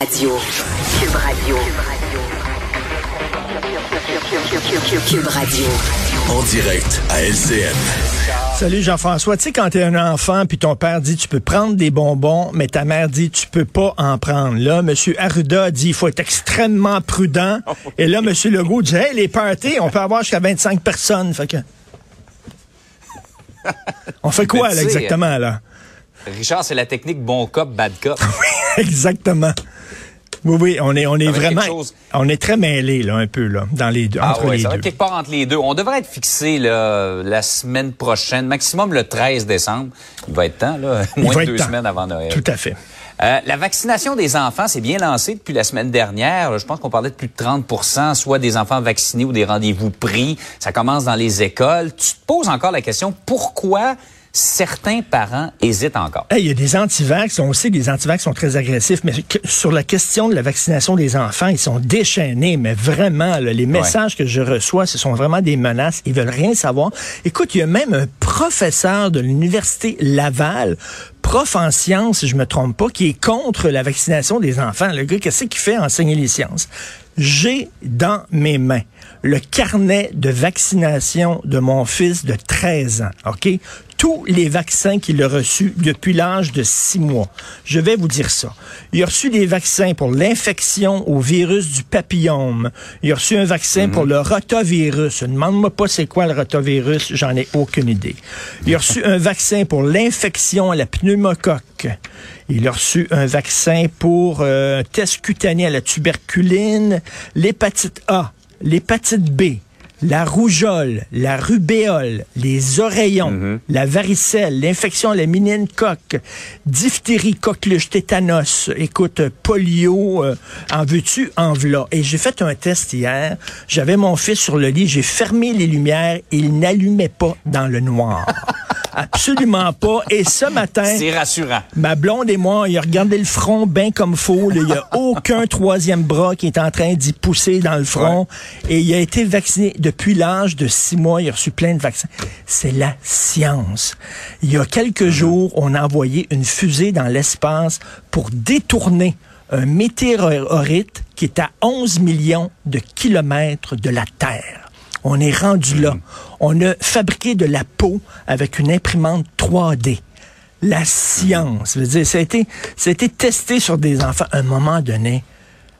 Radio. Cube Radio. Cube Radio. En direct à LCN. Salut Jean-François. Tu sais, quand t'es un enfant, puis ton père dit tu peux prendre des bonbons, mais ta mère dit tu peux pas en prendre. Là, M. Arruda a dit il faut être extrêmement prudent. Et là, M. Legault dit hey, les parties, on peut avoir jusqu'à 25 personnes. Fait que. On fait quoi, là, exactement, là? Richard, c'est la technique bon cop, bad cop. exactement. Oui, oui, on est, on est vraiment. chose- On est très mêlés, là, un peu, là, dans les deux, Ah entre les ça va deux. être quelque part entre les deux. On devrait être fixé là, la semaine prochaine, maximum le 13 décembre. Il va être temps, là, moins de deux temps. semaines avant Noël. Tout à fait. Euh, la vaccination des enfants, c'est bien lancé depuis la semaine dernière. Je pense qu'on parlait de plus de 30% soit des enfants vaccinés ou des rendez-vous pris. Ça commence dans les écoles. Tu te poses encore la question, pourquoi certains parents hésitent encore? Hey, Il y a des antivax, on sait que les antivax sont très agressifs, mais que- sur la question de la vaccination des enfants, ils sont déchaînés, mais vraiment, là, les messages que je reçois, ce sont vraiment des menaces, ils veulent rien savoir. Écoute, il y a même un professeur de l'université Laval, prof en sciences, si je me trompe pas, qui est contre la vaccination des enfants. Le gars, qu'est-ce qu'il fait enseigner les sciences? J'ai dans mes mains le carnet de vaccination de mon fils de 13 ans, OK? Tous les vaccins qu'il a reçus depuis l'âge de 6 mois. Je vais vous dire ça. Il a reçu des vaccins pour l'infection au virus du papillome. Il a reçu un vaccin pour le rotavirus. Demande-moi pas c'est quoi le rotavirus, j'en ai aucune idée. Il a reçu un vaccin pour l'infection à la pneumocoque. Il a reçu un vaccin pour euh, un test cutané à la tuberculine, l'hépatite A, l'hépatite B, la rougeole, la rubéole, les oreillons, la varicelle, l'infection à la coque, diphtérie, coqueluche, tétanos, écoute, polio, euh, en veux-tu, en v'là. Et j'ai fait un test hier, j'avais mon fils sur le lit, j'ai fermé les lumières, il n'allumait pas dans le noir. Absolument pas. Et ce matin... C'est rassurant. Ma blonde et moi, il a regardé le front bien comme faux. Il n'y a aucun troisième bras qui est en train d'y pousser dans le front. Et il a été vacciné depuis l'âge de six mois. Il a reçu plein de vaccins. C'est la science. Il y a quelques jours, on a envoyé une fusée dans l'espace pour détourner un météorite qui est à 11 millions de kilomètres de la Terre. On est rendu là. On a fabriqué de la peau avec une imprimante 3D. La science, je veux dire, ça a été, ça a été testé sur des enfants. À un moment donné,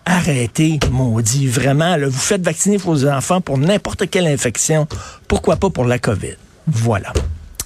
arrêtez, maudit, vraiment. Là, vous faites vacciner vos enfants pour n'importe quelle infection. Pourquoi pas pour la COVID? Voilà.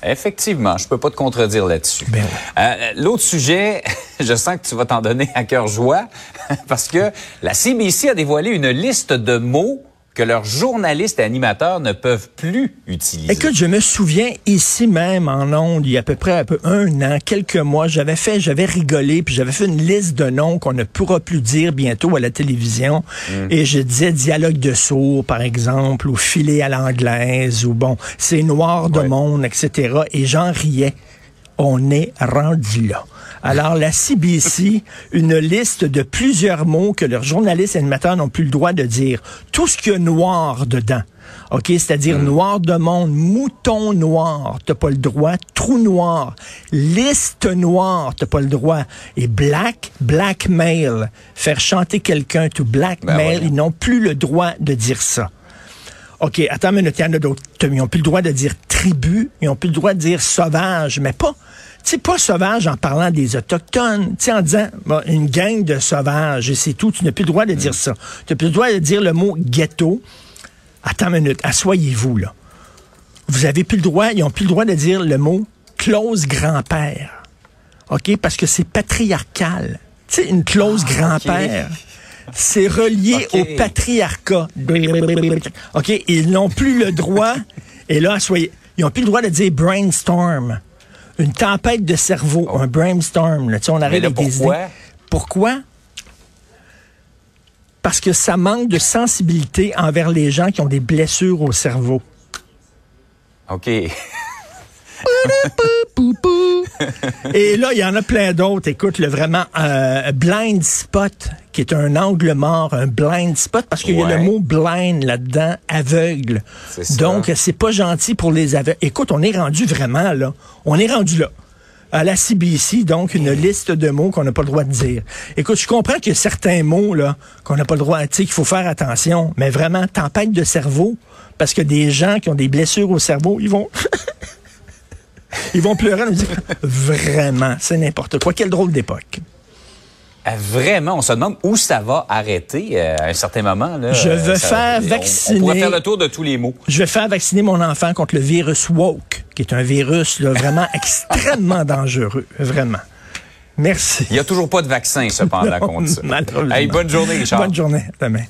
Effectivement, je peux pas te contredire là-dessus. Ben Euh, L'autre sujet, je sens que tu vas t'en donner à cœur joie, parce que la CBC a dévoilé une liste de mots que leurs journalistes et animateurs ne peuvent plus utiliser. Écoute, je me souviens ici même en ondes, il y a à peu près un, peu un an, quelques mois, j'avais fait, j'avais rigolé, puis j'avais fait une liste de noms qu'on ne pourra plus dire bientôt à la télévision. Et je disais dialogue de sourds, par exemple, ou filet à l'anglaise, ou bon, c'est noir de Ouais. monde, etc. Et j'en riais. On est rendu là. Alors, la CBC, une liste de plusieurs mots que leurs journalistes et animateurs n'ont plus le droit de dire. Tout ce qu'il y a noir dedans. OK? C'est-à-dire noir de monde, mouton noir, t'as pas le droit. Trou noir, liste noire, t'as pas le droit. Et black, blackmail, faire chanter quelqu'un to blackmail, Ben ils n'ont plus le droit de dire ça. OK, attends une minute, il y en a d'autres. Ils n'ont plus le droit de dire tribu, ils n'ont plus le droit de dire sauvage, mais pas, sais, pas sauvage en parlant des Autochtones, tu sais, en disant bon, une gang de sauvages, et c'est tout, tu n'as plus le droit de dire ça. Tu n'as plus le droit de dire le mot ghetto. Attends une minute, asseyez-vous, là. Vous avez plus le droit, ils n'ont plus le droit de dire le mot clause grand-père. OK? Parce que c'est patriarcal. Tu sais, une clause grand-père. C'est relié au patriarcat. OK? Ils n'ont plus le droit, et là, soyez, ils n'ont plus le droit de dire brainstorm. Une tempête de cerveau, un brainstorm. Là. Tu sais, on arrive là, avec des pourquoi? idées. Pourquoi? Parce que ça manque de sensibilité envers les gens qui ont des blessures au cerveau. OK. Et là, il y en a plein d'autres. Écoute, le vraiment euh, blind spot, qui est un angle mort, un blind spot, parce qu'il y a le mot blind là-dedans, aveugle. Donc, c'est pas gentil pour les aveugles. Écoute, on est rendu vraiment là. On est rendu là. à la CBC, donc une liste de mots qu'on n'a pas le droit de dire. Écoute, je comprends qu'il y a certains mots là qu'on n'a pas le droit, tu sais, qu'il faut faire attention, mais vraiment, tempête de cerveau, parce que des gens qui ont des blessures au cerveau, ils vont... ils vont pleurer en nous disant, vraiment, c'est n'importe quoi. Quelle drôle d'époque. Euh, Vraiment, on se demande où ça va arrêter euh, à un certain moment. Là. Je veux Ça- faire on- vacciner- On, pourrait faire le tour de tous les mots. Je vais faire vacciner mon enfant contre le virus woke, qui est un virus là, vraiment extrêmement dangereux, vraiment. Merci. Il n'y a toujours pas de vaccin, cependant, contre ça. Hey, bonne journée, Richard. Bonne journée. Demain.